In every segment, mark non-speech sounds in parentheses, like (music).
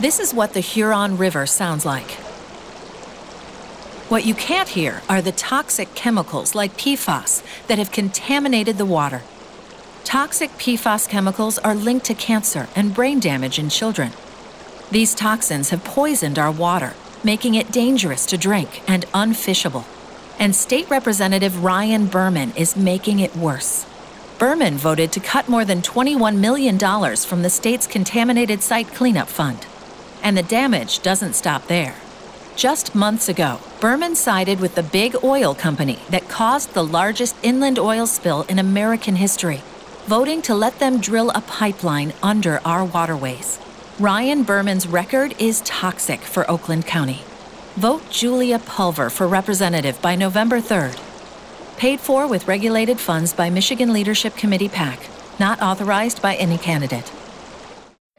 This is what the Huron River sounds like. What you can't hear are the toxic chemicals like PFAS that have contaminated the water. Toxic PFAS chemicals are linked to cancer and brain damage in children. These toxins have poisoned our water, making it dangerous to drink and unfishable. And State Representative Ryan Berman is making it worse. Berman voted to cut more than $21 million from the state's contaminated site cleanup fund. And the damage doesn't stop there. Just months ago, Berman sided with the big oil company that caused the largest inland oil spill in American history, voting to let them drill a pipeline under our waterways. Ryan Berman's record is toxic for Oakland County. Vote Julia Pulver for representative by November 3rd. Paid for with regulated funds by Michigan Leadership Committee PAC, not authorized by any candidate.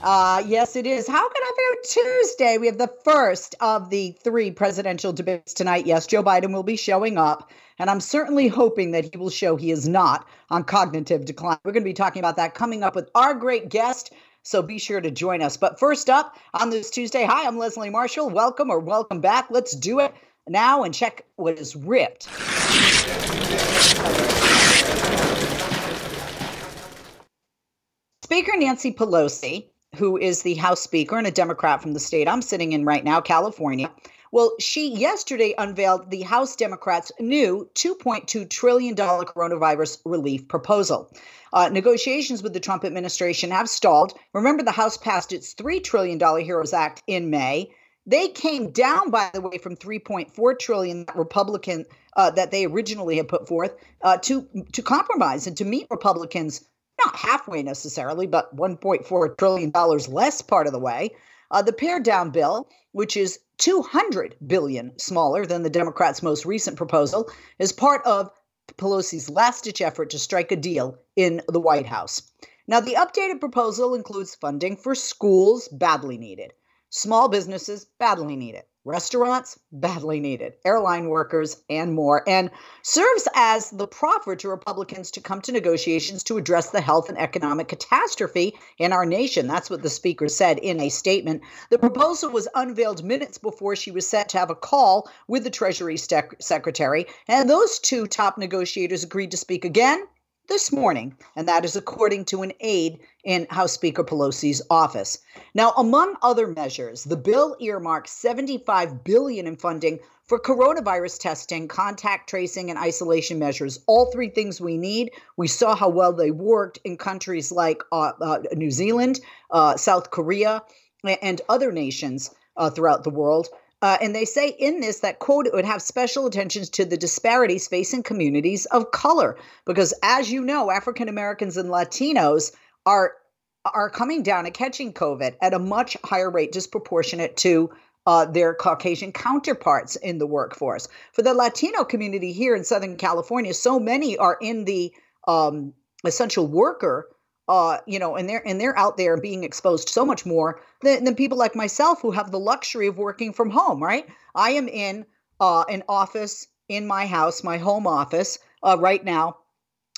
Uh, yes, it is. How can I feel Tuesday? We have the first of the three presidential debates tonight. Yes, Joe Biden will be showing up. And I'm certainly hoping that he will show he is not on cognitive decline. We're going to be talking about that coming up with our great guest. So be sure to join us. But first up on this Tuesday, hi, I'm Leslie Marshall. Welcome or welcome back. Let's do it now and check what is ripped. Speaker Nancy Pelosi, who is the House Speaker and a Democrat from the state I'm sitting in right now, California, well, she yesterday unveiled the House Democrats' new $2.2 trillion coronavirus relief proposal. Uh, negotiations with the Trump administration have stalled. Remember, the House passed its $3 trillion HEROES Act in May. They came down, by the way, from 3.4 trillion Republican uh, that they originally had put forth uh, to to compromise and to meet Republicans not halfway necessarily, but 1.4 trillion dollars less part of the way. Uh, the pared down bill, which is 200 billion smaller than the Democrats' most recent proposal, is part of Pelosi's last ditch effort to strike a deal in the White House. Now, the updated proposal includes funding for schools badly needed, small businesses badly needed, restaurants badly needed, airline workers, and more, and serves as the proffer to Republicans to come to negotiations to address the health and economic catastrophe in our nation. That's what the speaker said in a statement. The proposal was unveiled minutes before she was set to have a call with the Treasury Secretary, and those two top negotiators agreed to speak again this morning, and that is according to an aide in House Speaker Pelosi's office. Now, among other measures, the bill earmarks 75 billion in funding for coronavirus testing, contact tracing, and isolation measures. All three things we need. We saw how well they worked in countries like uh, uh, New Zealand, uh, South Korea, and other nations uh, throughout the world. Uh, and they say in this that, quote, it would have special attentions to the disparities facing communities of color. Because as you know, African Americans and Latinos are are coming down and catching COVID at a much higher rate, disproportionate to uh, their Caucasian counterparts in the workforce. For the Latino community here in Southern California, so many are in the um, essential worker uh, you know, and they're and they're out there being exposed so much more than, than people like myself who have the luxury of working from home. Right? I am in uh, an office in my house, my home office, uh, right now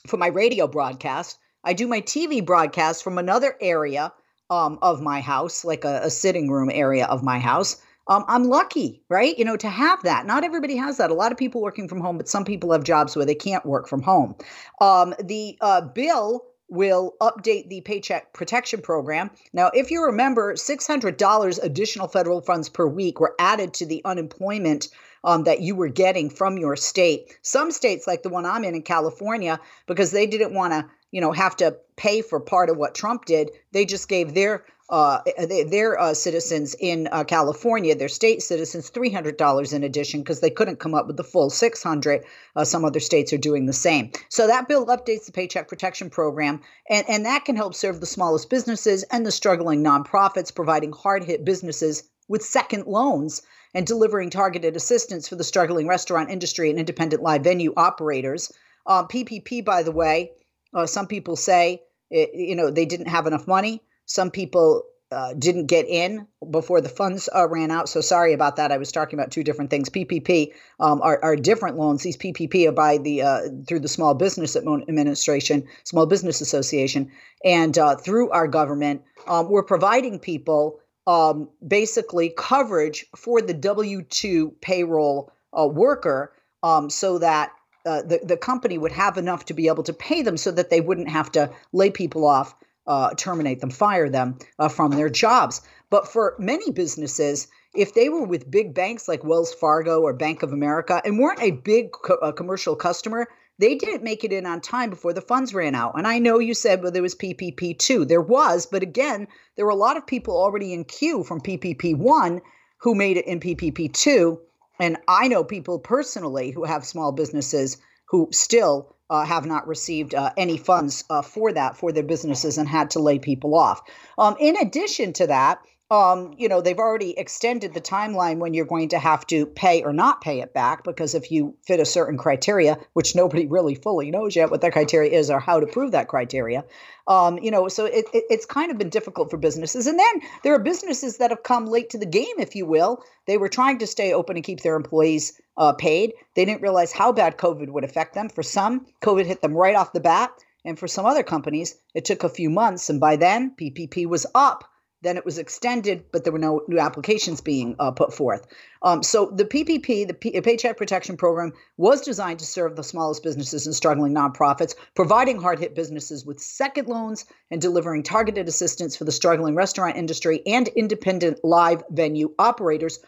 for my radio broadcast. I do my TV broadcast from another area um, of my house, like a, a, sitting room area of my house. Um, I'm lucky, right? You know, to have that. Not everybody has that. A lot of people working from home, but some people have jobs where they can't work from home. Um, the uh, bill will update the Paycheck Protection Program. Now, if you remember, $600 additional federal funds per week were added to the unemployment um, that you were getting from your state. Some states, like the one I'm in in California, because they didn't want to, you know, have to pay for part of what Trump did, they just gave their uh, their uh, citizens in uh, California, their state citizens, three hundred dollars in addition because they couldn't come up with the full six hundred. Uh, some other states are doing the same. So that bill updates the Paycheck Protection Program, and and that can help serve the smallest businesses and the struggling nonprofits, providing hard hit businesses with second loans and delivering targeted assistance for the struggling restaurant industry and independent live venue operators. PPP, uh, by the way, uh, some people say it, you know, they didn't have enough money. Some people uh, didn't get in before the funds uh, ran out. So sorry about that. I was talking about two different things. PPP um, are, are, different loans. These PPP are by the uh, through the Small Business Administration, Small Business Association, and uh, through our government, um, we're providing people um, basically coverage for the W two payroll uh, worker, um, so that uh, the the company would have enough to be able to pay them, so that they wouldn't have to lay people off uh, terminate them, fire them uh, from their jobs. But for many businesses, if they were with big banks like Wells Fargo or Bank of America and weren't a big co- uh, commercial customer, they didn't make it in on time before the funds ran out. And I know you said, well, there was PPP 2. There was, but again, there were a lot of people already in queue from PPP 1 who made it in PPP 2. And I know people personally who have small businesses who still uh, have not received uh, any funds uh, for that for their businesses and had to lay people off. Um, in addition to that, um, you know, they've already extended the timeline when you're going to have to pay or not pay it back because if you fit a certain criteria, which nobody really fully knows yet what that criteria is or how to prove that criteria, um, you know, so it, it, it's kind of been difficult for businesses. And then there are businesses that have come late to the game, if you will. They were trying to stay open and keep their employees uh, paid. They didn't realize how bad COVID would affect them. For some, COVID hit them right off the bat. And for some other companies, it took a few months. And by then, PPP was up then it was extended, but there were no new applications being uh, put forth. Um, so the PPP, the P- Paycheck Protection Program, was designed to serve the smallest businesses and struggling nonprofits, providing hard hit businesses with second loans and delivering targeted assistance for the struggling restaurant industry and independent live venue operators.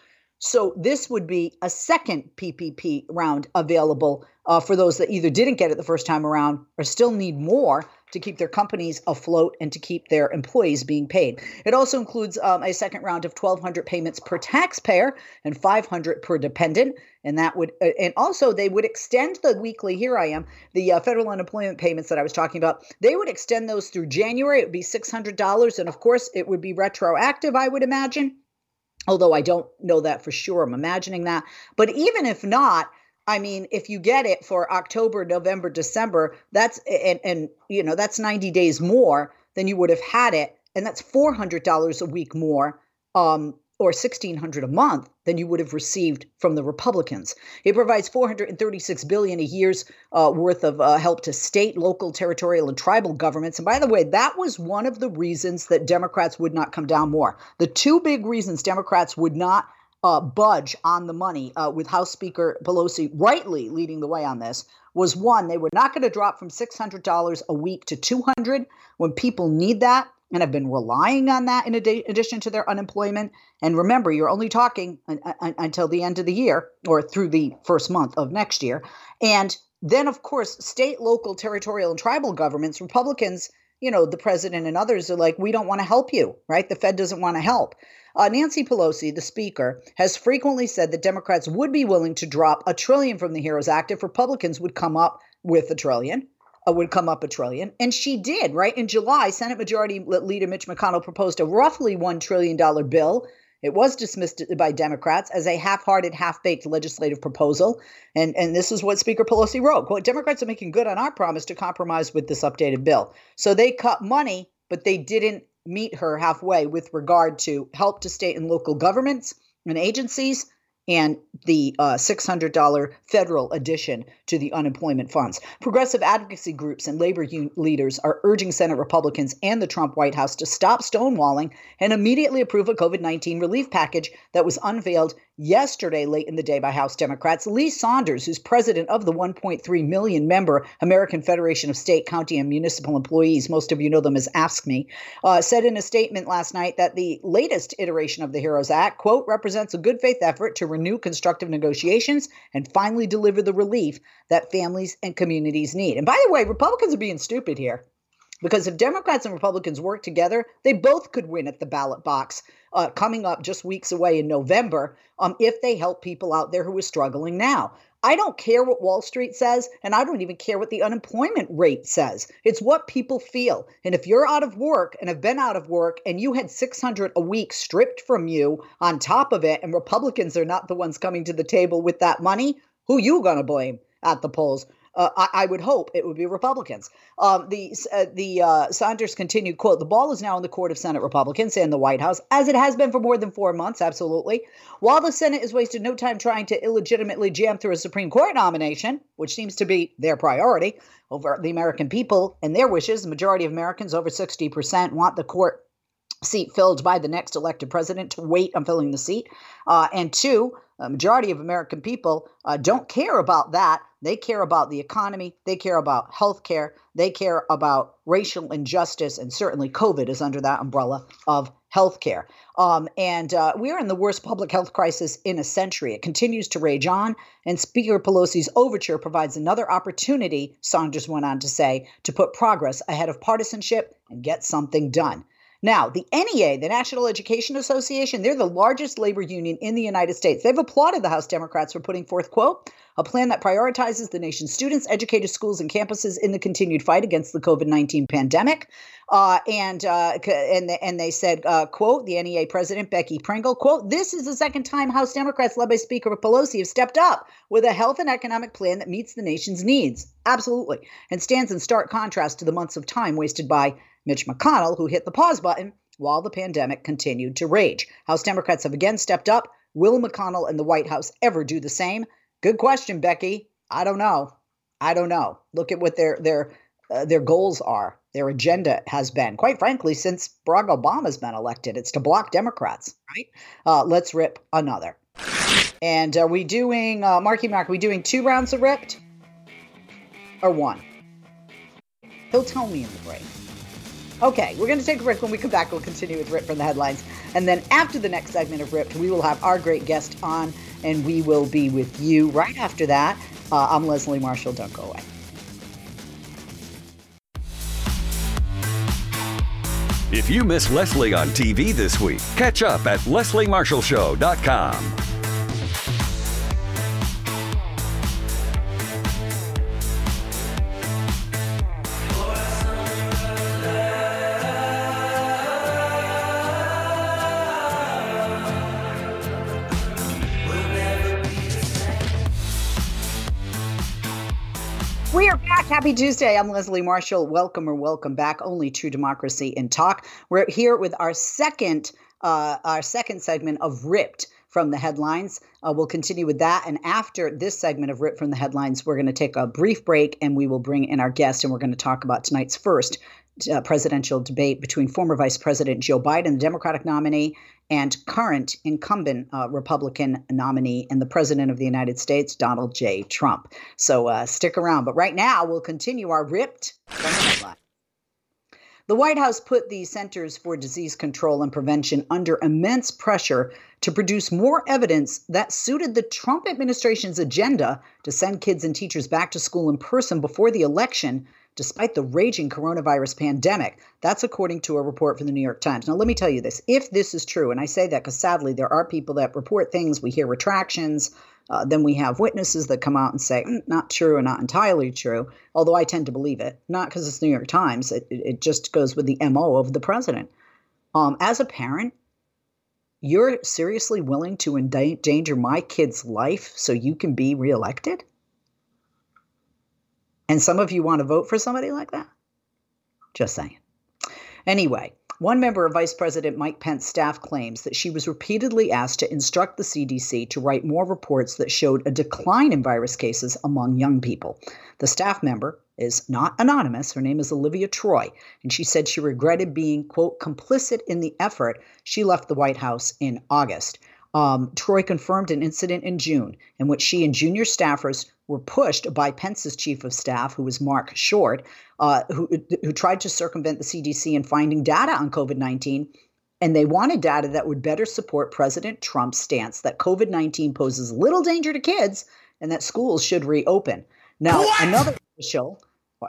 So this would be a second PPP round available uh, for those that either didn't get it the first time around or still need more to keep their companies afloat and to keep their employees being paid. It also includes um, a second round of 1,200 payments per taxpayer and 500 per dependent. And that would, uh, and also they would extend the weekly. Here I am, the uh, federal unemployment payments that I was talking about. They would extend those through January. It would be $600, and of course, it would be retroactive. I would imagine, although I don't know that for sure. I'm imagining that. But even if not, I mean, if you get it for October, November, December, that's and and you know that's 90 days more than you would have had it, and that's $400 a week more, um, or 1600 a month than you would have received from the Republicans. It provides 436 billion a year's uh, worth of uh, help to state, local, territorial, and tribal governments. And by the way, that was one of the reasons that Democrats would not come down more. The two big reasons Democrats would not uh, budge on the money, uh, with House Speaker Pelosi rightly leading the way on this, was one they were not going to drop from $600 a week to 200 when people need that and have been relying on that in addition to their unemployment. And remember, you're only talking until the end of the year or through the first month of next year. And then, of course, state, local, territorial, and tribal governments, Republicans, you know, the president and others are like, we don't want to help you, right? The Fed doesn't want to help. Uh, Nancy Pelosi, the Speaker, has frequently said that Democrats would be willing to drop a trillion from the HEROES Act if Republicans would come up with a trillion. Uh, would come up a trillion. And she did, right? In July, Senate Majority Leader Mitch McConnell proposed a roughly $1 trillion bill. It was dismissed by Democrats as a half hearted, half baked legislative proposal. And, and this is what Speaker Pelosi wrote Quote, Democrats are making good on our promise to compromise with this updated bill. So they cut money, but they didn't meet her halfway with regard to help to state and local governments and agencies and the uh, $600 federal addition to the unemployment funds. Progressive advocacy groups and labor un- leaders are urging Senate Republicans and the Trump White House to stop stonewalling and immediately approve a COVID 19 relief package that was unveiled yesterday late in the day by House Democrats. Lee Saunders, who's president of the 1.3 million member American Federation of State, County, and Municipal Employees, most of you know them as AFSCME, uh, said in a statement last night that the latest iteration of the HEROES Act, quote, represents a good faith effort to renew constructive negotiations and finally deliver the relief that families and communities need. And by the way, Republicans are being stupid here. Because if Democrats and Republicans work together, they both could win at the ballot box uh, coming up just weeks away in November um, if they help people out there who are struggling now. I don't care what Wall Street says, and I don't even care what the unemployment rate says. It's what people feel. And if you're out of work and have been out of work and you had 600 a week stripped from you on top of it, and Republicans are not the ones coming to the table with that money, who you going to blame at the polls? Uh, I, I, would hope it would be Republicans. Um, the uh, the uh, Saunders continued quote: "The ball is now in the court of Senate Republicans and the White House, as it has been for more than four months. Absolutely. While the Senate is wasted no time trying to illegitimately jam through a Supreme Court nomination, which seems to be their priority over the American people and their wishes, the majority of Americans, over sixty percent, want the court." Seat filled by the next elected president to wait on filling the seat. Uh, and two, a majority of American people uh, don't care about that they care about the economy. They care about health care. They care about racial injustice. And certainly COVID is under that umbrella of health care. Um, and uh, we are in the worst public health crisis in a century. It continues to rage on. And Speaker Pelosi's overture provides another opportunity, Saunders went on to say, to put progress ahead of partisanship and get something done. Now, the NEA, the National Education Association, they're the largest labor union in the United States. They've applauded the House Democrats for putting forth, quote, a plan that prioritizes the nation's students, educated schools, and campuses in the continued fight against the COVID 19 pandemic. Uh, and, uh, and, and they said, uh, quote, the NEA president, Becky Pringle, quote, this is the second time House Democrats led by Speaker Pelosi have stepped up with a health and economic plan that meets the nation's needs. Absolutely. And stands in stark contrast to the months of time wasted by Mitch McConnell, who hit the pause button while the pandemic continued to rage. House Democrats have again stepped up. Will McConnell and the White House ever do the same? Good question, Becky. I don't know. I don't know. Look at what their their uh, their goals are. Their agenda has been, quite frankly, since Barack Obama's been elected. It's to block Democrats, right? Uh, let's rip another. And are we doing, uh, Marky Mark, are we doing two rounds of ripped or one? He'll tell me in the break. Okay, we're going to take a break. When we come back, we'll continue with Rip from the headlines. And then after the next segment of Ripped, we will have our great guest on, and we will be with you right after that. Uh, I'm Leslie Marshall. Don't go away. If you miss Leslie on TV this week, catch up at lesliemarshallshow.com. Happy Tuesday. I'm Leslie Marshall. Welcome or welcome back. Only True Democracy in Talk. We're here with our second uh, our second segment of Ripped from the headlines. Uh, we'll continue with that. And after this segment of Ripped from the headlines, we're going to take a brief break and we will bring in our guest and we're going to talk about tonight's first uh, presidential debate between former Vice President Joe Biden, the Democratic nominee, and current incumbent uh, Republican nominee and the President of the United States, Donald J. Trump. So uh, stick around. But right now, we'll continue our ripped the White House put the Centers for Disease Control and Prevention under immense pressure to produce more evidence that suited the Trump administration's agenda to send kids and teachers back to school in person before the election despite the raging coronavirus pandemic. That's according to a report from the New York Times. Now, let me tell you this if this is true, and I say that because sadly there are people that report things, we hear retractions. Uh, then we have witnesses that come out and say, mm, not true or not entirely true, although I tend to believe it, not because it's New York Times. It, it just goes with the MO of the president. Um, as a parent, you're seriously willing to endanger my kid's life so you can be reelected? And some of you want to vote for somebody like that? Just saying. Anyway, one member of Vice President Mike Pence's staff claims that she was repeatedly asked to instruct the CDC to write more reports that showed a decline in virus cases among young people. The staff member is not anonymous. Her name is Olivia Troy, and she said she regretted being, quote, complicit in the effort. She left the White House in August. Um, Troy confirmed an incident in June in which she and junior staffers were pushed by Pence's chief of staff, who was Mark Short, uh, who, who tried to circumvent the CDC in finding data on COVID 19. And they wanted data that would better support President Trump's stance that COVID 19 poses little danger to kids and that schools should reopen. Now, what? another official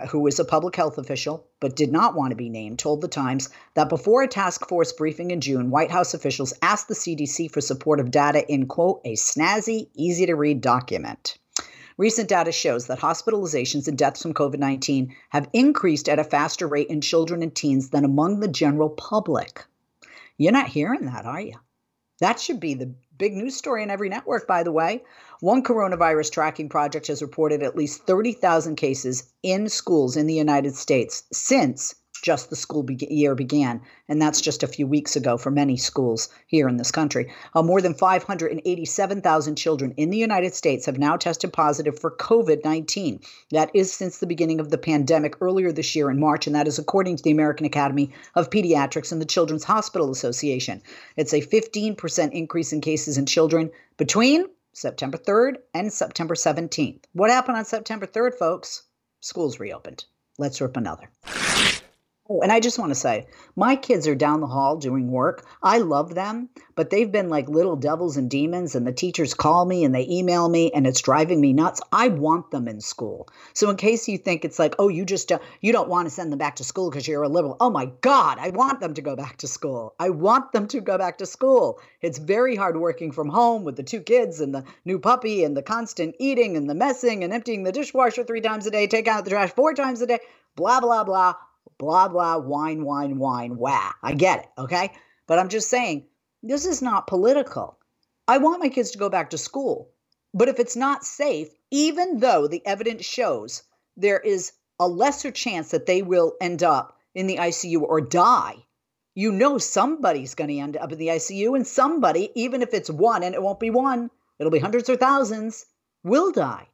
who is a public health official but did not want to be named, told The Times that before a task force briefing in June, White House officials asked the CDC for support of data in, quote, a snazzy, easy to read document. Recent data shows that hospitalizations and deaths from COVID 19 have increased at a faster rate in children and teens than among the general public. You're not hearing that, are you? That should be the big news story in every network, by the way. One coronavirus tracking project has reported at least 30,000 cases in schools in the United States since just the school be- year began, and that's just a few weeks ago for many schools here in this country. Uh, more than 587,000 children in the United States have now tested positive for COVID 19. That is since the beginning of the pandemic earlier this year in March, and that is according to the American Academy of Pediatrics and the Children's Hospital Association. It's a 15% increase in cases in children between September 3rd and September 17th. What happened on September 3rd, folks? Schools reopened. Let's rip another. Oh, and I just want to say, my kids are down the hall doing work. I love them, but they've been like little devils and demons, and the teachers call me and they email me, and it's driving me nuts. I want them in school. So, in case you think it's like, oh, you just uh, you don't want to send them back to school because you're a liberal. Oh my God, I want them to go back to school. I want them to go back to school. It's very hard working from home with the two kids and the new puppy and the constant eating and the messing and emptying the dishwasher three times a day, taking out the trash four times a day. Blah blah blah blah, blah, wine, wine, wine, wah. I get it, okay? But I'm just saying, this is not political. I want my kids to go back to school. But if it's not safe, even though the evidence shows there is a lesser chance that they will end up in the ICU or die, you know somebody's going to end up in the ICU, and somebody, even if it's one, and it won't be one, it'll be hundreds or thousands, will die.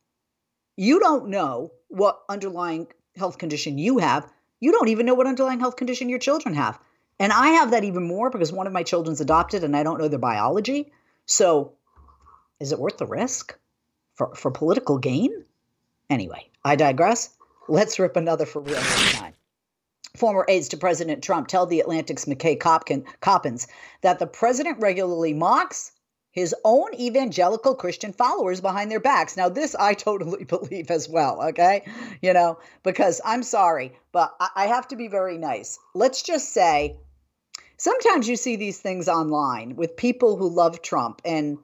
You don't know what underlying health condition you have you don't even know what underlying health condition your children have. And I have that even more because one of my children's adopted and I don't know their biology. So is it worth the risk for, for political gain? Anyway, I digress. Let's rip another for real time. Former aides to President Trump tell The Atlantic's McKay Copkin, Coppins that the president regularly mocks his own evangelical Christian followers behind their backs. Now, this I totally (laughs) believe as well, okay? You know, because I'm sorry, but I have to be very nice. Let's just say sometimes you see these things online with people who love Trump and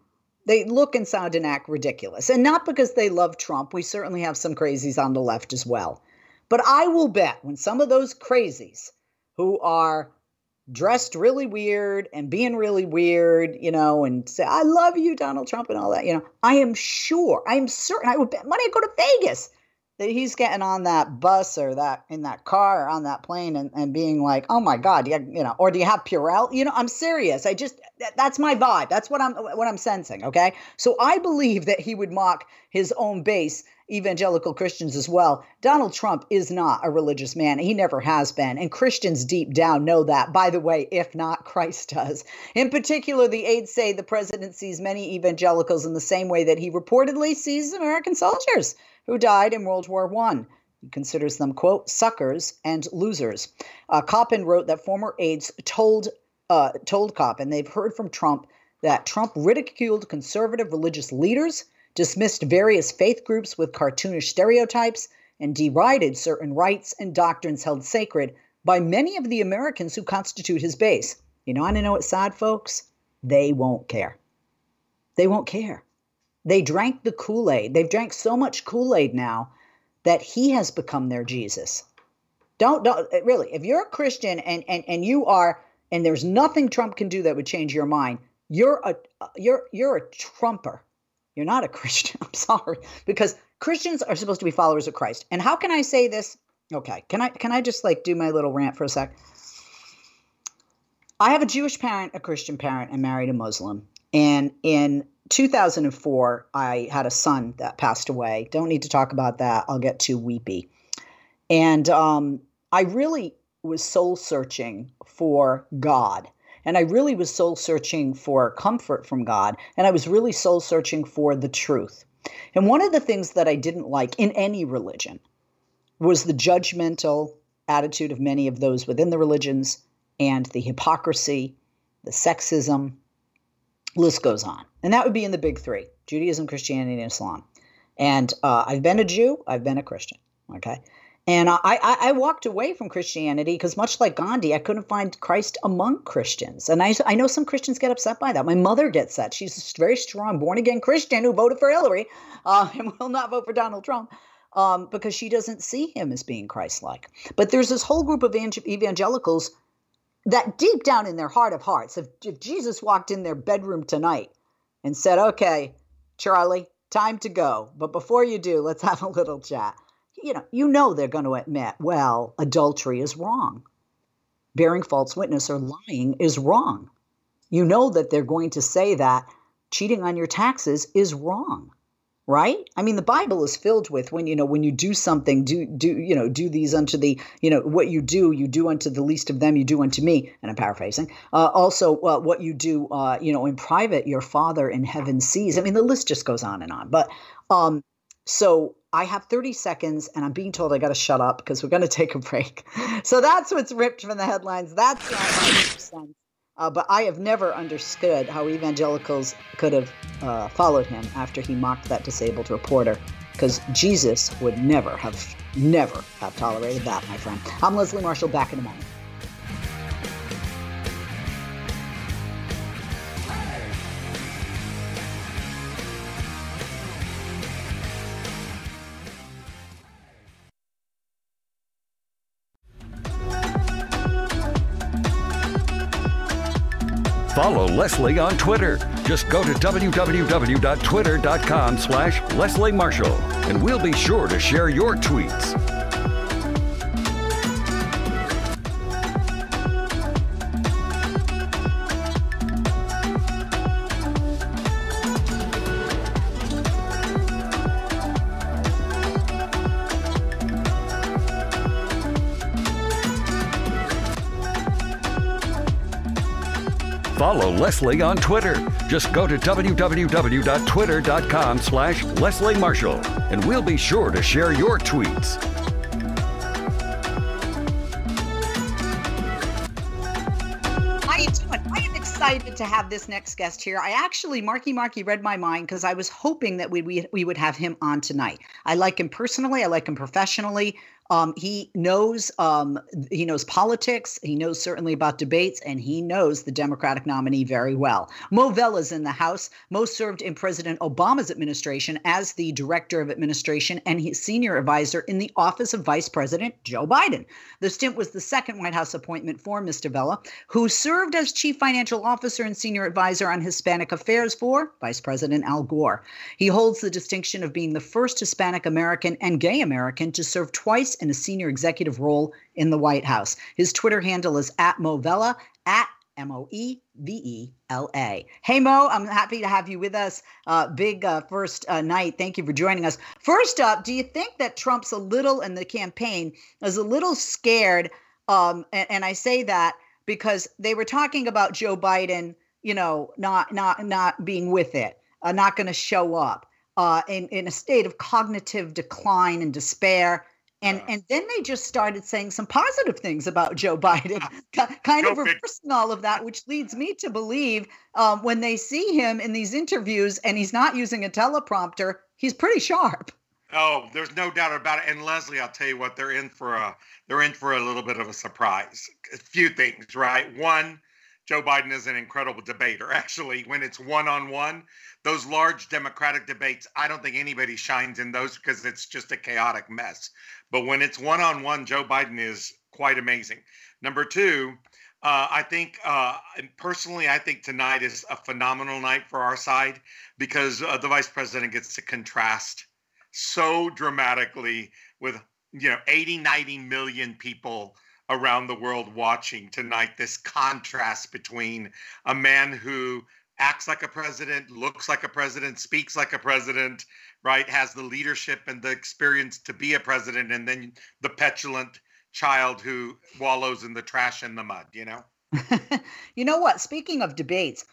they look and sound and act ridiculous. And not because they love Trump. We certainly have some crazies on the left as well. But I will bet when some of those crazies who are dressed really weird and being really weird, you know, and say, I love you, Donald Trump, and all that, you know, I am sure, I am certain, I would bet money I go to Vegas that he's getting on that bus or that in that car or on that plane and, and being like, oh my God, you, you know, or do you have Purell? You know, I'm serious. I just that's my vibe. That's what I'm what I'm sensing. Okay. So I believe that he would mock his own base evangelical Christians as well. Donald Trump is not a religious man. He never has been. And Christians deep down know that. By the way, if not, Christ does. In particular, the aides say the president sees many evangelicals in the same way that he reportedly sees American soldiers who died in World War I. He considers them, quote, suckers and losers. Uh, Coppin wrote that former aides told, uh, told Coppin they've heard from Trump that Trump ridiculed conservative religious leaders dismissed various faith groups with cartoonish stereotypes, and derided certain rites and doctrines held sacred by many of the Americans who constitute his base. You know, I know what's sad, folks? They won't care. They won't care. They drank the Kool Aid. They've drank so much Kool Aid now that he has become their Jesus. Don't, don't eh, really, if you're a Christian and, and, and you are, and there's nothing Trump can do that would change your mind, you're a, you're, you're a Trumper. You're not a (laughs) Christian. I'm sorry. Because Christians are supposed to be followers of Christ. And how can I say this? Okay. Can I can I just like do my little rant for a sec? I have a Jewish parent, a Christian parent, and married a Muslim. And in 2004, I had a son that passed away. Don't need to talk about that. I'll get too weepy. And um, I really was soul searching for God and I really was soul searching for comfort from God. And I was really soul searching for the truth. And one of the things that I didn't like in any religion was the judgmental attitude of many of those within the religions and the hypocrisy, the sexism, list goes on. And that would be in the big three Judaism, Christianity, and Islam. And uh, I've been a Jew, I've been a Christian. Okay. And I, I, I walked away from Christianity because, much like Gandhi, I couldn't find Christ among Christians. And I, I know some Christians get upset by that. My mother gets that. She's a very strong, born again Christian who voted for Hillary uh, (laughs) and will not vote for Donald Trump. Um, because she doesn't see him as being Christ like. But there's this whole group of evangelicals that deep down in their heart of hearts, if, if Jesus walked in their bedroom tonight and said, "Okay, Charlie, time to go. But before you do, let's (laughs) have a little chat." You know, you know they're going to admit, well, adultery is wrong. Bearing false witness or lying is wrong. You know that they're going to say that cheating on your taxes is wrong right i mean the bible is filled with when you know when you do something do do you know do these unto the you know what you do you do unto the least of them you do unto me and i'm paraphrasing uh, also uh, what you do uh, you know in private your father in heaven sees i mean the list just goes on and on but um so I have 30 seconds and I'm being told I got to shut up because we're going (laughs) to take a break. So that's what's ripped from the headlines. That's not uh, but I have never understood how evangelicals could have uh, followed him after he mocked that disabled reporter, because Jesus would never have, never have tolerated that, my friend. I'm Leslie Marshall, back in a moment. Follow Leslie on Twitter. Just go to www.twitter.com slash Leslie Marshall, and we'll be sure to share your tweets. Leslie on Twitter. Just go to www.twitter.com slash Leslie Marshall, and we'll be sure to share your tweets. How you doing? I am excited to have this next guest here. I actually, Marky Marky read my mind because I was hoping that we, we, we would have him on tonight. I like him personally. I like him professionally. Um, he knows um, he knows politics. He knows certainly about debates, and he knows the Democratic nominee very well. Moe Vela's in the House. Moe served in President Obama's administration as the director of administration and his senior advisor in the office of Vice President Joe Biden. The stint was the second White House appointment for Mr. Vela, who served as chief financial officer and senior advisor on Hispanic affairs for Vice President Al Gore. He holds the distinction of being the first Hispanic American and gay American to serve in a senior executive role in the White House. His Twitter handle is at MoeVela, at M O E V E L A. Hey, Moe, I'm happy to have you with us. Uh, big uh, first uh, night. Thank you for joining us. First up, do you think that Trump's a little in the campaign is a little scared? Um, and, and I say that because they were talking about Joe Biden, you know, not not not being with it, uh, not going to show up, uh, in in a state of cognitive decline and despair and and then they just started saying some positive things about Joe (laughs) Biden, kind of reversing all of that, which leads me to believe um, when they see him in these interviews and he's not using a teleprompter, he's pretty sharp. Oh, there's no doubt about it. And Leslie, I'll tell you what, they're in for a they're in for a little bit of a surprise. A few things, right? One, Joe Biden is an incredible debater. (laughs) Actually, when it's one on one, those large Democratic debates, I don't think anybody shines in those because it's just a chaotic mess. But when it's one on one, Joe Biden is quite amazing. Number two, uh, I think uh, personally, I think tonight is a phenomenal night for our side because uh, the vice president gets to contrast so dramatically with you know 80 90 million people around the world watching tonight this contrast between a man who acts like a president looks like a president speaks like a president right, has the leadership and the experience to be a president, and then the petulant child who wallows in the trash and the mud, you know? (laughs) you know what? Speaking of debates,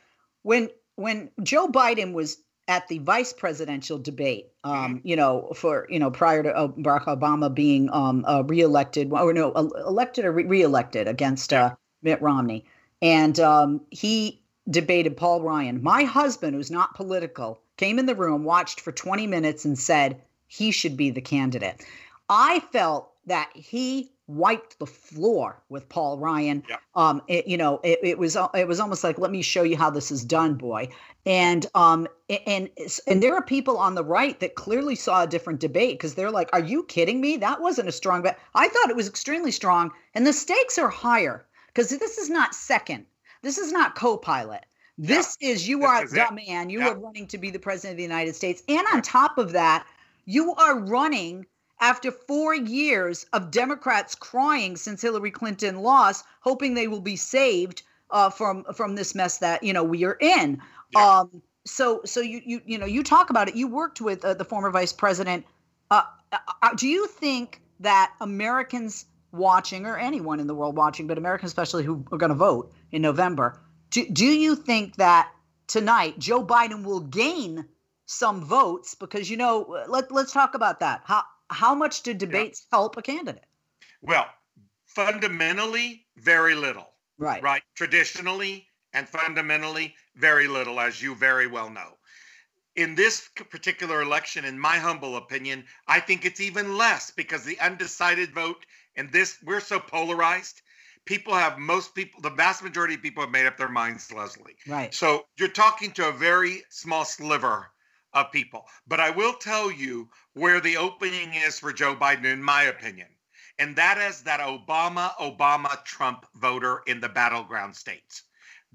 when when Joe Biden was at the vice presidential debate, um, mm-hmm. you know, for you know, prior to Barack Obama being um, uh, reelected, or no, elected or re- reelected against uh, Mitt Romney, and um, he debated Paul Ryan. My husband, who's not political, came in the room, watched for 20 minutes, and said he should be the candidate. I felt that he wiped the floor with Paul Ryan. Yeah. Um, it, you know, it, it, was it was almost like, let me show you how this is done, boy. And um, and and there are people on the right that clearly saw a different debate because they're like, are you kidding me? That wasn't a strong bet. I thought it was extremely strong, and the stakes are higher because this is not second. This is not co-pilot This yeah. is you this are the man. You yeah. are running to be the president of the United States. And on top of that, you are running after four years of Democrats crying since Hillary Clinton lost, hoping they will be saved uh, from from this mess that you know we are in. Yeah. Um, so so you you you know you talk about it. You worked with uh, the former vice president. Uh, uh, do you think that Americans watching, or anyone in the world watching, but Americans especially who are going to vote in November, do, do you think that tonight Joe Biden will gain some votes? Because you know, let let's talk about that. How how much do debates yeah. help a candidate? Well, fundamentally, very little. Right. Right. Traditionally and fundamentally, very little, as you very well know. In this particular election, in my humble opinion, I think it's even less because the undecided vote and this, we're so polarized. People have most people, the vast majority of people have made up their minds, Leslie. Right. So you're talking to a very small sliver of people. But I will tell you where the opening is for Joe Biden, in my opinion. And that is that Obama, Obama, Trump voter in the battleground states.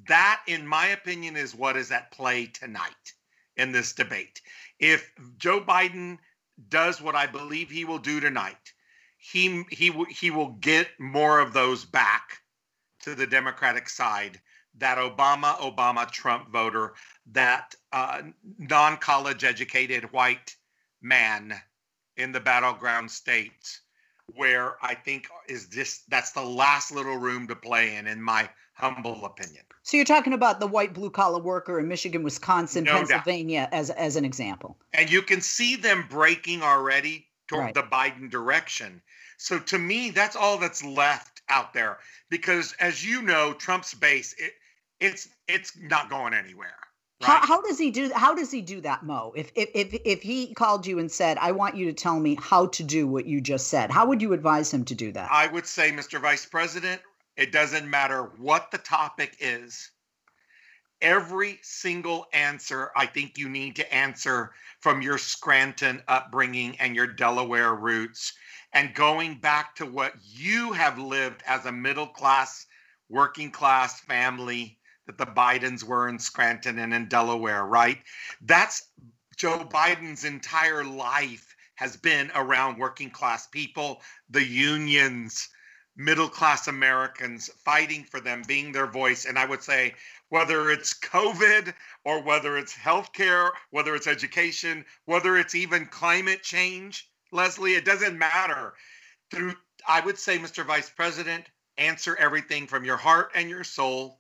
That, in my opinion, is what is at play tonight in this debate. If Joe Biden does what I believe he will do tonight, he he he will get more of those back to the Democratic side. That Obama, Obama, Trump voter, that uh, non-college educated white man in the battleground states, where I think is this that's the last little room to play in, in my humble opinion. So you're talking about the white blue collar worker in Michigan, Wisconsin, no Pennsylvania doubt. as as an example. And you can see them breaking already toward right. the Biden direction. So to me, that's all that's left out there because as you know, Trump's base it, it's it's not going anywhere. Right? How, how does he do how does he do that, Moe? If, if if if he called you and said, "I want you to tell me how to do what you just said," how would you advise him to do that? I would say, Mr. Vice President, it doesn't matter what the topic is. Every single answer, I think you need to answer from your Scranton upbringing and your Delaware roots, and going back to what you have lived as a middle class, working class family that the Bidens were in Scranton and in Delaware, right? That's Joe Biden's entire life has been around working class people, the unions, middle class Americans fighting for them, being their voice. And I would say, whether it's COVID or whether it's healthcare, whether it's education, whether it's even climate change, Leslie, it doesn't matter. Through, I would say, Mr. Vice President, answer everything from your heart and your soul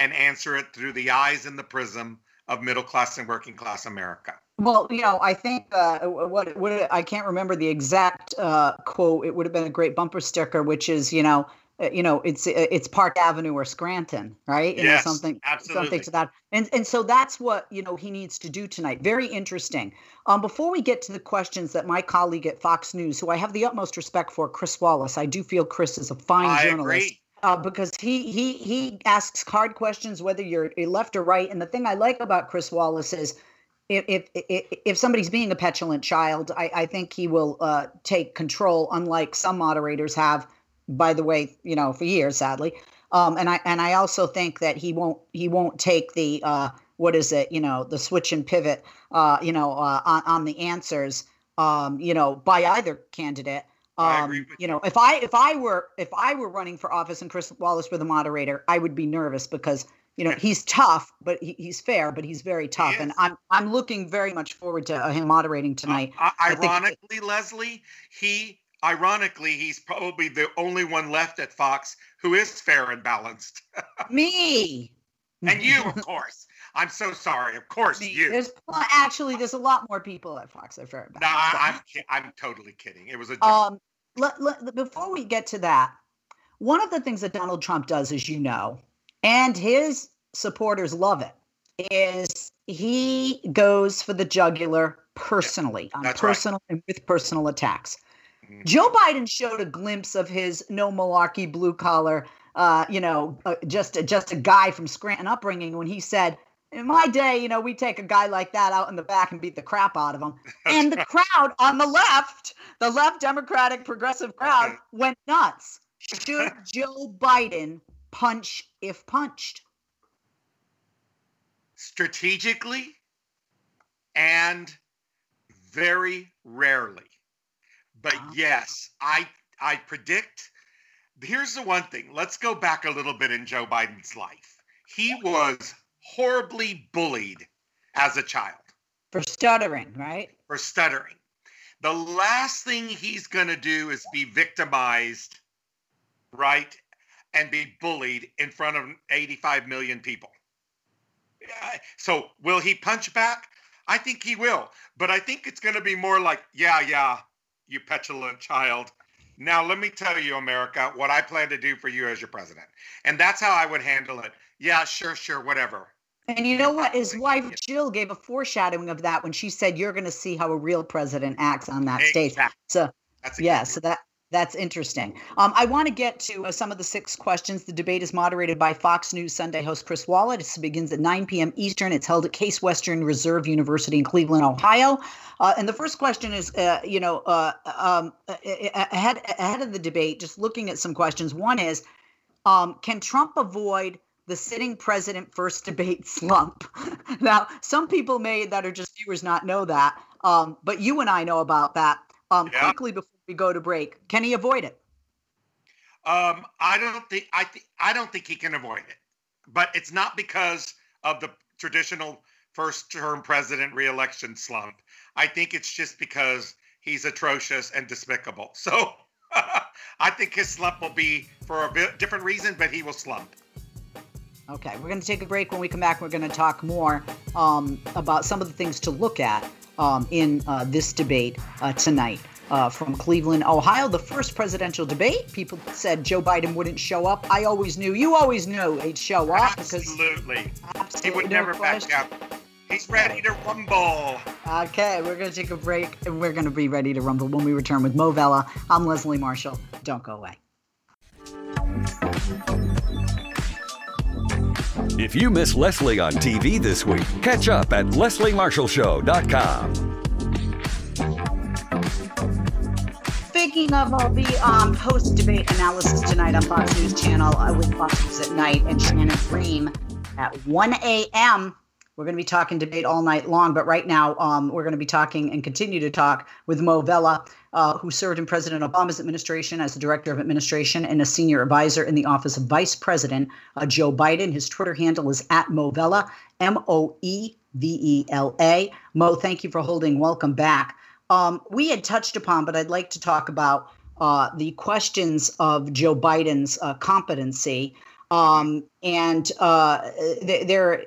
and answer it through the eyes and the prism of middle class and working class America. Well, you know, I think uh, what what I can't remember the exact uh, quote. It would have been a great bumper sticker, which is, you know, uh, you know, it's uh, it's Park Avenue or Scranton, right? You yes, know, something absolutely. something to that. And and so that's what you know he needs to do tonight. Very interesting. Um, before we get to the questions that my colleague at Fox News, who I have the utmost respect for, Chris Wallace, I do feel Chris is a fine I journalist. Agree. Uh, because he he he asks hard questions whether you're left or right. And the thing I like about Chris Wallace is if if if somebody's being a petulant child, I, I think he will uh, take control, unlike some moderators have. By the way, you know, for years, sadly. Um, and I and I also think that he won't he won't take the uh, what is it? You know, the switch and pivot. Uh, you know, uh, on, on the answers. Um, you know, by either candidate. Um, you, you know, if I if I were if I were running for office and Chris Wallace were the moderator, I would be nervous because you know he's tough but he, he's fair but he's very tough. He and i'm i'm looking very much forward to uh, him moderating tonight. Uh, ironically leslie he ironically he's probably the only one left at fox who is fair and balanced. (laughs) Me! And you of (laughs) course. I'm so sorry. Of course me. you. There's actually there's a lot more people at fox that are fair and balanced no I, am I'm, I'm totally kidding. It was a joke. um let, let, before we get to that one of the things that donald trump does as you know and his supporters love it, is he goes for the jugular personally, on personal right. and with personal attacks. Mm-hmm. Joe Biden showed a glimpse of his no malarkey blue collar, uh, you know, uh, just just a guy from Scranton upbringing when he said, "In my day, you know, we take a guy like that out in the back and beat the crap out of him." (laughs) and the crowd on the left, the left Democratic progressive crowd, went nuts. Should (laughs) Joe Biden punch if punched? strategically and very rarely. But yes, I I predict here's the one thing. Let's go back a little bit in Joe Biden's life. He was horribly bullied as a child. For stuttering, right? For stuttering. The last thing he's going to do is be victimized, right? And be bullied in front of 85 million people. So, will he punch back? I think he will. But I think it's going to be more like, yeah, yeah, you petulant child. Now, let me tell you, America, what I plan to do for you as your president. And that's how I would handle it. Yeah, sure, sure, whatever. And you know what? His wife Jill gave a foreshadowing of that when she said, "You're going to see how a real president acts on that exactly. stage." So, exactly yeah, so that that's interesting. Um, I want to get to uh, some of the six questions. The debate is moderated by Fox News Sunday host Chris Wallace. It begins at 9 p.m. Eastern. It's held at Case Western Reserve University in Cleveland, Ohio. Uh, and the first question is, uh, you know, uh, um, ahead ahead of the debate, just looking at some questions. One is, um, can Trump avoid the sitting president first debate (laughs) slump? now, some people may that are just viewers not know that, um, but you and I know about that. Um, yeah. Quickly before we go to break, can he avoid it? Um, I don't think I think I don't think he can avoid it, but it's not because of the traditional first-term president reelection slump. I think it's just because he's atrocious and despicable. (laughs) So (laughs) I think his slump will be for a bit different reason, but he will slump. Okay, we're going to take a break. When we come back, we're going to talk more um, about some of the things to look at um, in uh, this debate uh, tonight uh, from Cleveland, Ohio. The first presidential debate, people said Joe Biden wouldn't show up. I always knew, you always knew he'd show up absolutely. because absolutely, he would never question. back down. He's ready to rumble. Okay, we're going to take a break and we're going to be ready to rumble when we return with Moe Vela. I'm Leslie Marshall. Don't go away. If you miss Leslie on TV this week, catch up at lesliemarshallshow.com. Speaking of all the um, post debate analysis tonight on Fox News Channel uh, with Fox News at Night and Shannon Bream at 1 a.m. We're going to be talking debate all night long, but right now um, we're going to be talking and continue to talk with Moe Vela, uh, who served in President Obama's administration as the director of administration and a senior advisor in the office of Vice President uh, Joe Biden. His Twitter handle is at Moe Vela, M O E V E L A. Moe, thank you for holding. Welcome back um, we had touched upon, but I'd like to talk about uh, the questions of Joe Biden's uh, competency. Um, and uh, there,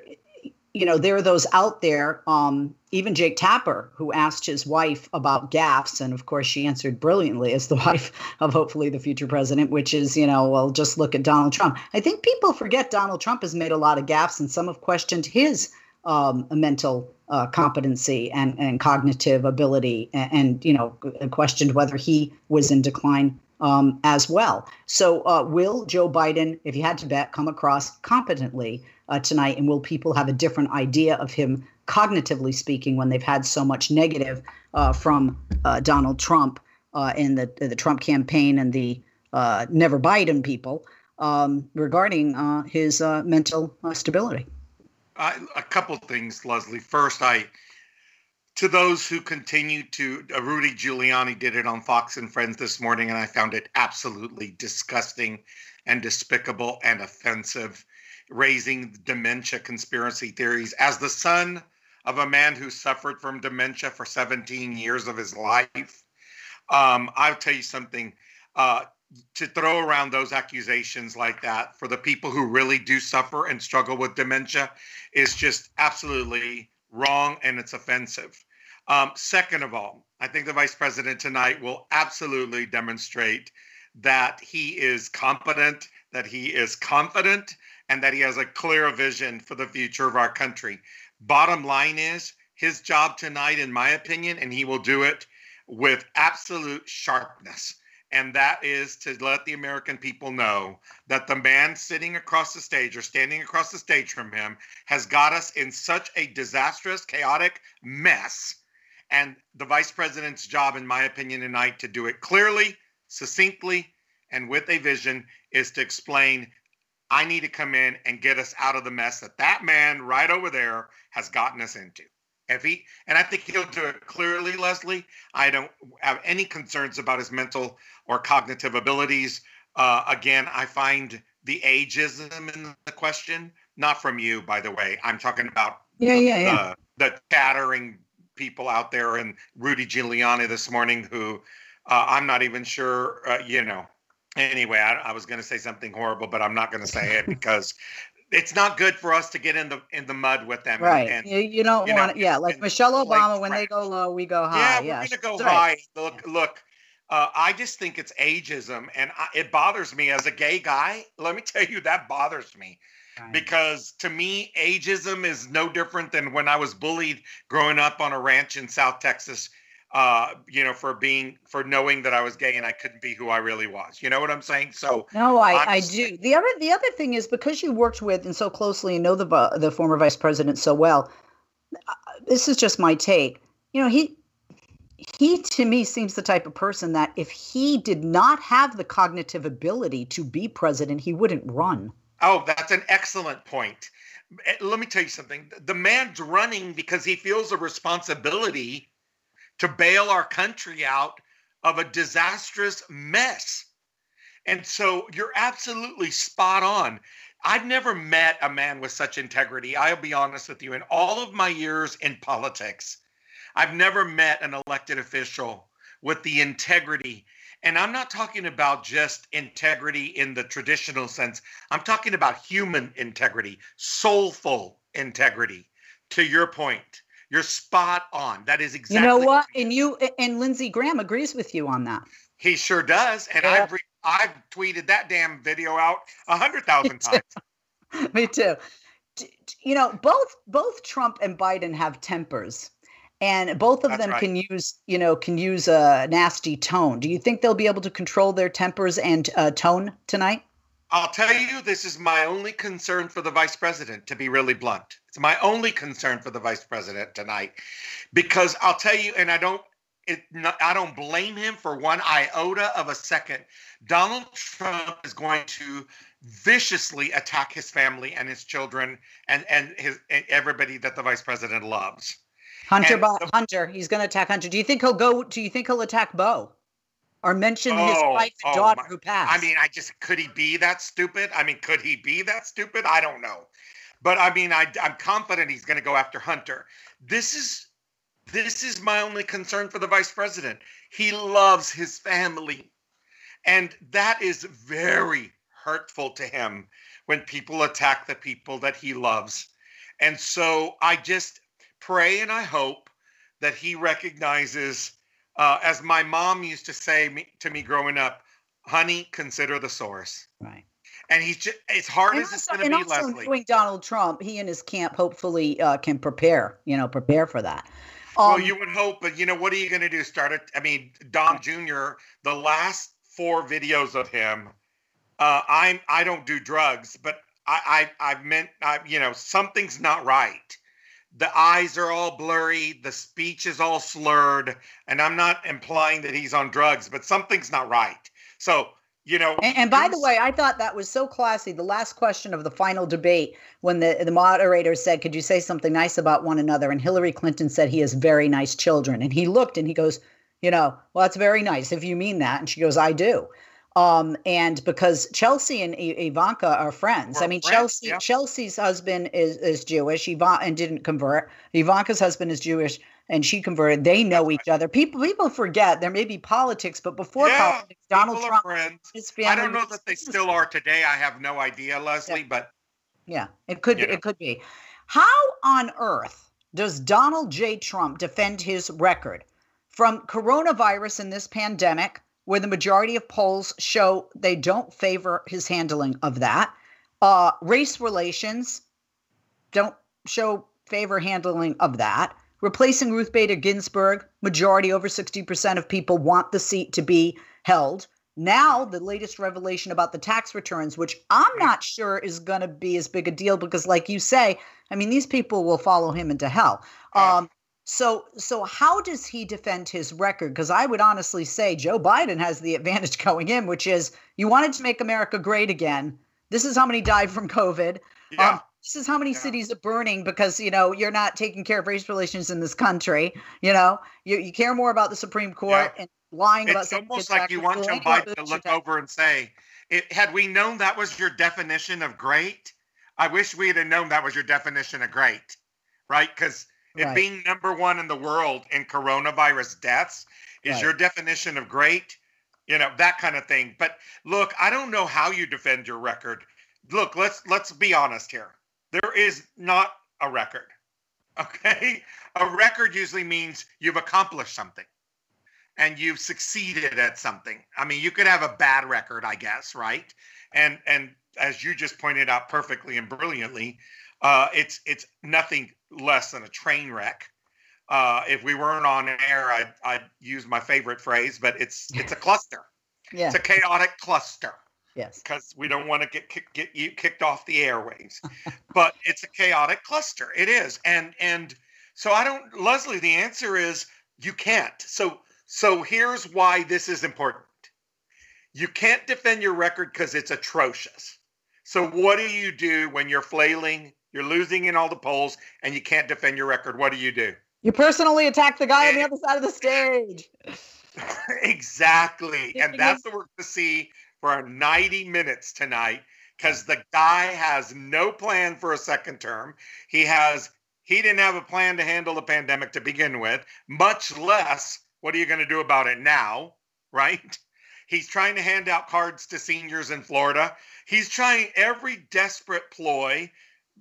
you know, there are those out there, um, even Jake Tapper, who asked his wife about gaffes. And of course, she answered brilliantly as the (laughs) wife of hopefully the future president, which is, you know, well, just look at Donald Trump. I think people forget Donald Trump has made a lot of gaffes, and some have questioned his um, mental uh, competency and, and cognitive ability, and, and, you know, questioned whether he was in decline um, as well. So, uh, will Joe Biden, if you had to bet, come across competently uh, tonight, and will people have a different idea of him cognitively speaking when they've had so much negative uh, from uh, Donald Trump uh, in the the Trump campaign and the Never Biden people um, regarding his mental stability? I, a couple things, Leslie. First, I to those who continue to uh, Rudy Giuliani did it on Fox and Friends this morning, and I found it absolutely disgusting and despicable and offensive, raising dementia conspiracy theories as the son of a man who suffered from dementia for 17 years of his life. Um, I'll tell you something. Uh, to throw around those accusations like that for the people who really do suffer and struggle with dementia is just absolutely wrong and it's offensive. Um, second of all, I think the vice president tonight will absolutely demonstrate that he is competent, that he is confident, and that he has a clear vision for the future of our country. Bottom line is his job tonight, in my opinion, and he will do it with absolute sharpness and that is to let the American people know that the man sitting across the stage or standing across the stage from him has got us in such a disastrous, chaotic mess. And the vice president's job, in my opinion, tonight to do it clearly, succinctly, and with a vision is to explain I need to come in and get us out of the mess that that man right over there has gotten us into. If he and I think he'll do it clearly, Leslie. I don't have any concerns about his mental or cognitive abilities. Uh, again, I find the ageism in the question, not from you, by the way. I'm talking about yeah, yeah, yeah. The, the chattering people out there and Rudy Giuliani this morning, who uh, I'm not even sure, uh, you know. Anyway, I, I was going to say something horrible, but I'm not going to say it (laughs) because it's not good for us to get in the in the mud with them. Right. And, you, you don't you want, know, yeah, like Michelle Obama, like, when they go low, we go high. Yeah, we're going to go high. Look, look. Uh, I just think it's ageism, and I, it bothers me as a gay guy. Let me tell you, that bothers me. Right. Because to me, ageism is no different than when I was bullied growing up on a ranch in South Texas uh, you know, for being for knowing that I was gay and I couldn't be who I really was. You know what I'm saying? So no, I, I do. The other the other thing is because you worked with and so closely and know the the former vice president so well. Uh, this is just my take. You know, he he to me seems the type of person that if he did not have the cognitive ability to be president, he wouldn't run. Oh, that's an excellent point. Eh, let me tell you something. The man's running because he feels a responsibility to bail our country out of a disastrous mess. And so you're absolutely spot on. I've never met a man with such integrity. I'll be honest with you. In all of my years in politics, I've never met an elected official with the integrity. And I'm not talking about just integrity in the traditional sense, I'm talking about human integrity, soulful integrity, to your point. You're spot on. That is exactly. You know what? And you and Lindsey Graham agrees with you on that. He sure does, and yeah. I've re- I've tweeted that damn video out a hundred thousand times. (laughs) Me too. (laughs) You know, both both Trump and Biden have tempers, and both of That's them right. can use you know can use a nasty tone. Do you think they'll be able to control their tempers and uh, tone tonight? I'll tell you, this is my only concern for the vice president, to be really blunt. It's my only concern for the vice president tonight. Because I'll tell you, and I don't it, I don't blame him for one iota of a second. Donald Trump is going to viciously attack his family and his children and and his and everybody that the vice president loves. Hunter, the, Hunter, he's going to attack Hunter. Do you think he'll go? Do you think he'll attack Beau? or mention oh, his wife and oh daughter my, who passed. I mean, I just could he be that stupid? I mean, could he be that stupid? I don't know. But I mean, I, I'm confident he's going to go after Hunter. This is this is my only concern for the vice president. He loves his family, and that is very hurtful to him when people attack the people that he loves. And so I just pray and I hope that he recognizes uh, as my mom used to say me, to me growing up, honey, consider the source. Right. And he's just as hard and as it's going to be, and also Leslie. Knowing Donald Trump, he and his camp hopefully uh, can prepare, you know, prepare for that. Um, well, you would hope, but you know, what are you going to do? Start it? I mean, Don Jr. The last four videos of him, uh, I'm I don't do drugs, but I I I meant I you know something's not right the eyes are all blurry, the speech is all slurred, and I'm not implying that he's on drugs, but something's not right. So, you know. And, and by the way, I thought that was so classy. The last question of the final debate, when the, the moderator said, Could you say something nice about one another? And Hillary Clinton said, He has very nice children. And he looked and he goes, You know, well, that's very nice if you mean that. And she goes, I do. Um, and because Chelsea and Ivanka are friends. We're I mean, friends, Chelsea yeah. Chelsea's husband is is Jewish, Ivanka and didn't convert. Ivanka's husband is Jewish and she converted. They know each other. People people forget there may be politics, but before yeah, politics, Donald Trump, his family. I don't know that they still are today. I have no idea, Leslie, yeah. but yeah, it could it could be. How on earth does Donald J. Trump defend his record from coronavirus in this pandemic? where the majority of polls show they don't favor his handling of that. Uh, race relations don't show favor handling of that. Replacing Ruth Bader Ginsburg, majority over 60% of people want the seat to be held. Now, the latest revelation about the tax returns, which I'm not sure is going to be as big a deal because, like you say, I mean, these people will follow him into hell. Um, so, so how does he defend his record? Because I would honestly say Joe Biden has the advantage going in, which is you wanted to make America great again. This is how many died from COVID. Yeah. Um, this is how many Yeah. cities are burning because you know you're not taking care of race relations in this country. You know, you, you care more about the Supreme Court and lying about it's almost like you want Joe Biden to look over and say, it, "Had we known that was your definition of great, I wish we had known that was your definition of great." Right? Because Right. being number one in the world in coronavirus deaths is Right. your definition of great, you know that kind of thing. But look, I don't know how you defend your record. Look, let's let's be honest here. There is not a record. (laughs) Okay, a record usually means you've accomplished something and you've succeeded at something. I mean, you could have a bad record, I guess, right? And and as you just pointed out perfectly and brilliantly, uh, it's it's nothing less than a train wreck. Uh, if we weren't on air, I'd, I'd use my favorite phrase, but it's it's a cluster. Yeah. It's a chaotic cluster Yes. because we don't want to get kick, get you kicked off the airwaves. but it's a chaotic cluster. It is, and and so I don't, Leslie. The answer is you can't. So so here's why this is important. You can't defend your record because it's atrocious. So what do you do when you're flailing? You're losing in all the polls, and you can't defend your record. What do you do? You personally attack the guy on the other side of the stage. (laughs) exactly. And that's is- what we're going to see for 90 minutes tonight because the guy has no plan for a second term. He has he didn't have a plan to handle the pandemic to begin with, much less what are you going to do about it now, (laughs) right? He's trying to hand out cards to seniors in Florida. He's trying every desperate ploy,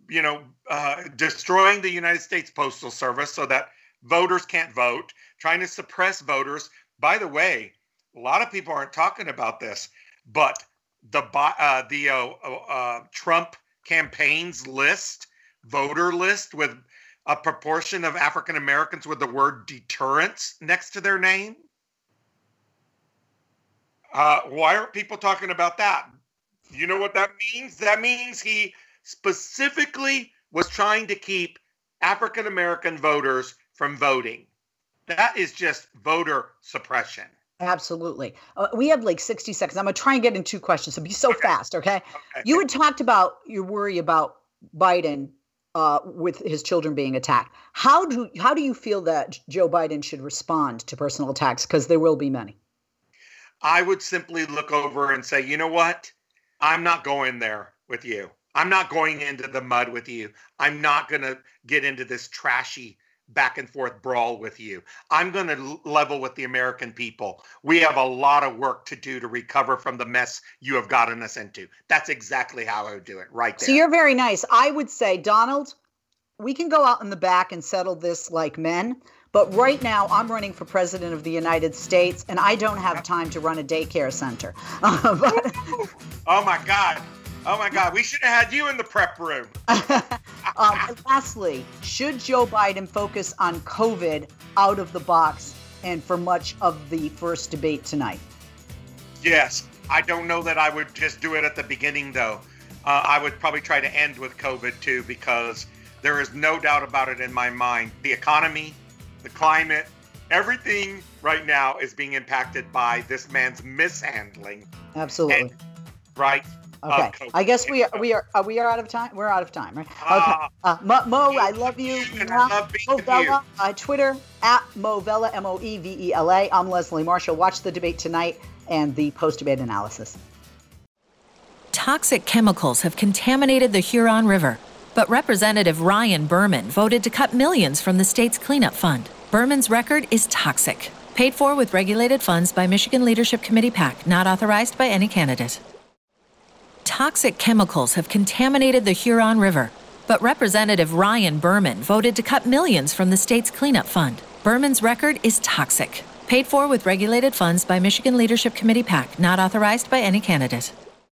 you know, uh, destroying the United States Postal Service so that voters can't vote, trying to suppress voters. By the way, a lot of people aren't talking about this, but the uh, the uh, uh, Trump campaign's list, voter list with a proportion of African Americans with the word deterrence next to their name. Uh, why aren't people talking about that? You know what that means? That means he specifically was trying to keep African American voters from voting. That is just voter suppression. Absolutely. Uh, we have like 60 seconds. I'm going to try and get in two questions. So be so fast, okay? Okay. You had talked about your worry about Biden uh, with his children being attacked. How do how do you feel that Joe Biden should respond to personal attacks? Because there will be many. I would simply look over and say, you know what? I'm not going there with you. I'm not going into the mud with you. I'm not going to get into this trashy back and forth brawl with you. I'm going to level with the American people. We have a lot of work to do to recover from the mess you have gotten us into. That's exactly how I would do it right there. So you're very nice. I would say, Donald, we can go out in the back and settle this like men. But right now, I'm running for president of the United States, and I don't have time to run a daycare center. But, (laughs) oh my God. Oh my God. We should have had you in the prep room. (laughs) um, lastly, should Joe Biden focus on COVID out of the box and for much of the first debate tonight? Yes. I don't know that I would just do it at the beginning, though. Uh, I would probably try to end with COVID too, because there is no doubt about it in my mind. The economy, the climate, everything right now is being impacted by this man's mishandling, Absolutely. And- right? Okay. COVID. I guess we are we are uh, we are out of time. We're out of time, right? Okay. Ah, Uh, Moe, Moe, I love you. and I love being with you. Moe Vela, uh, Twitter at MoeVela, M O E V E L A. I'm Leslie Marshall. Watch the debate tonight and the post debate analysis. Toxic chemicals have contaminated the Huron River, but Representative Ryan Berman voted to cut millions from the state's cleanup fund. Berman's record is toxic, paid for with regulated funds by Michigan Leadership Committee PAC, not authorized by any candidate. Toxic chemicals have contaminated the Huron River, but Representative Ryan Berman voted to cut millions from the state's cleanup fund. Berman's record is toxic, paid for with regulated funds by Michigan Leadership Committee PAC, not authorized by any candidate.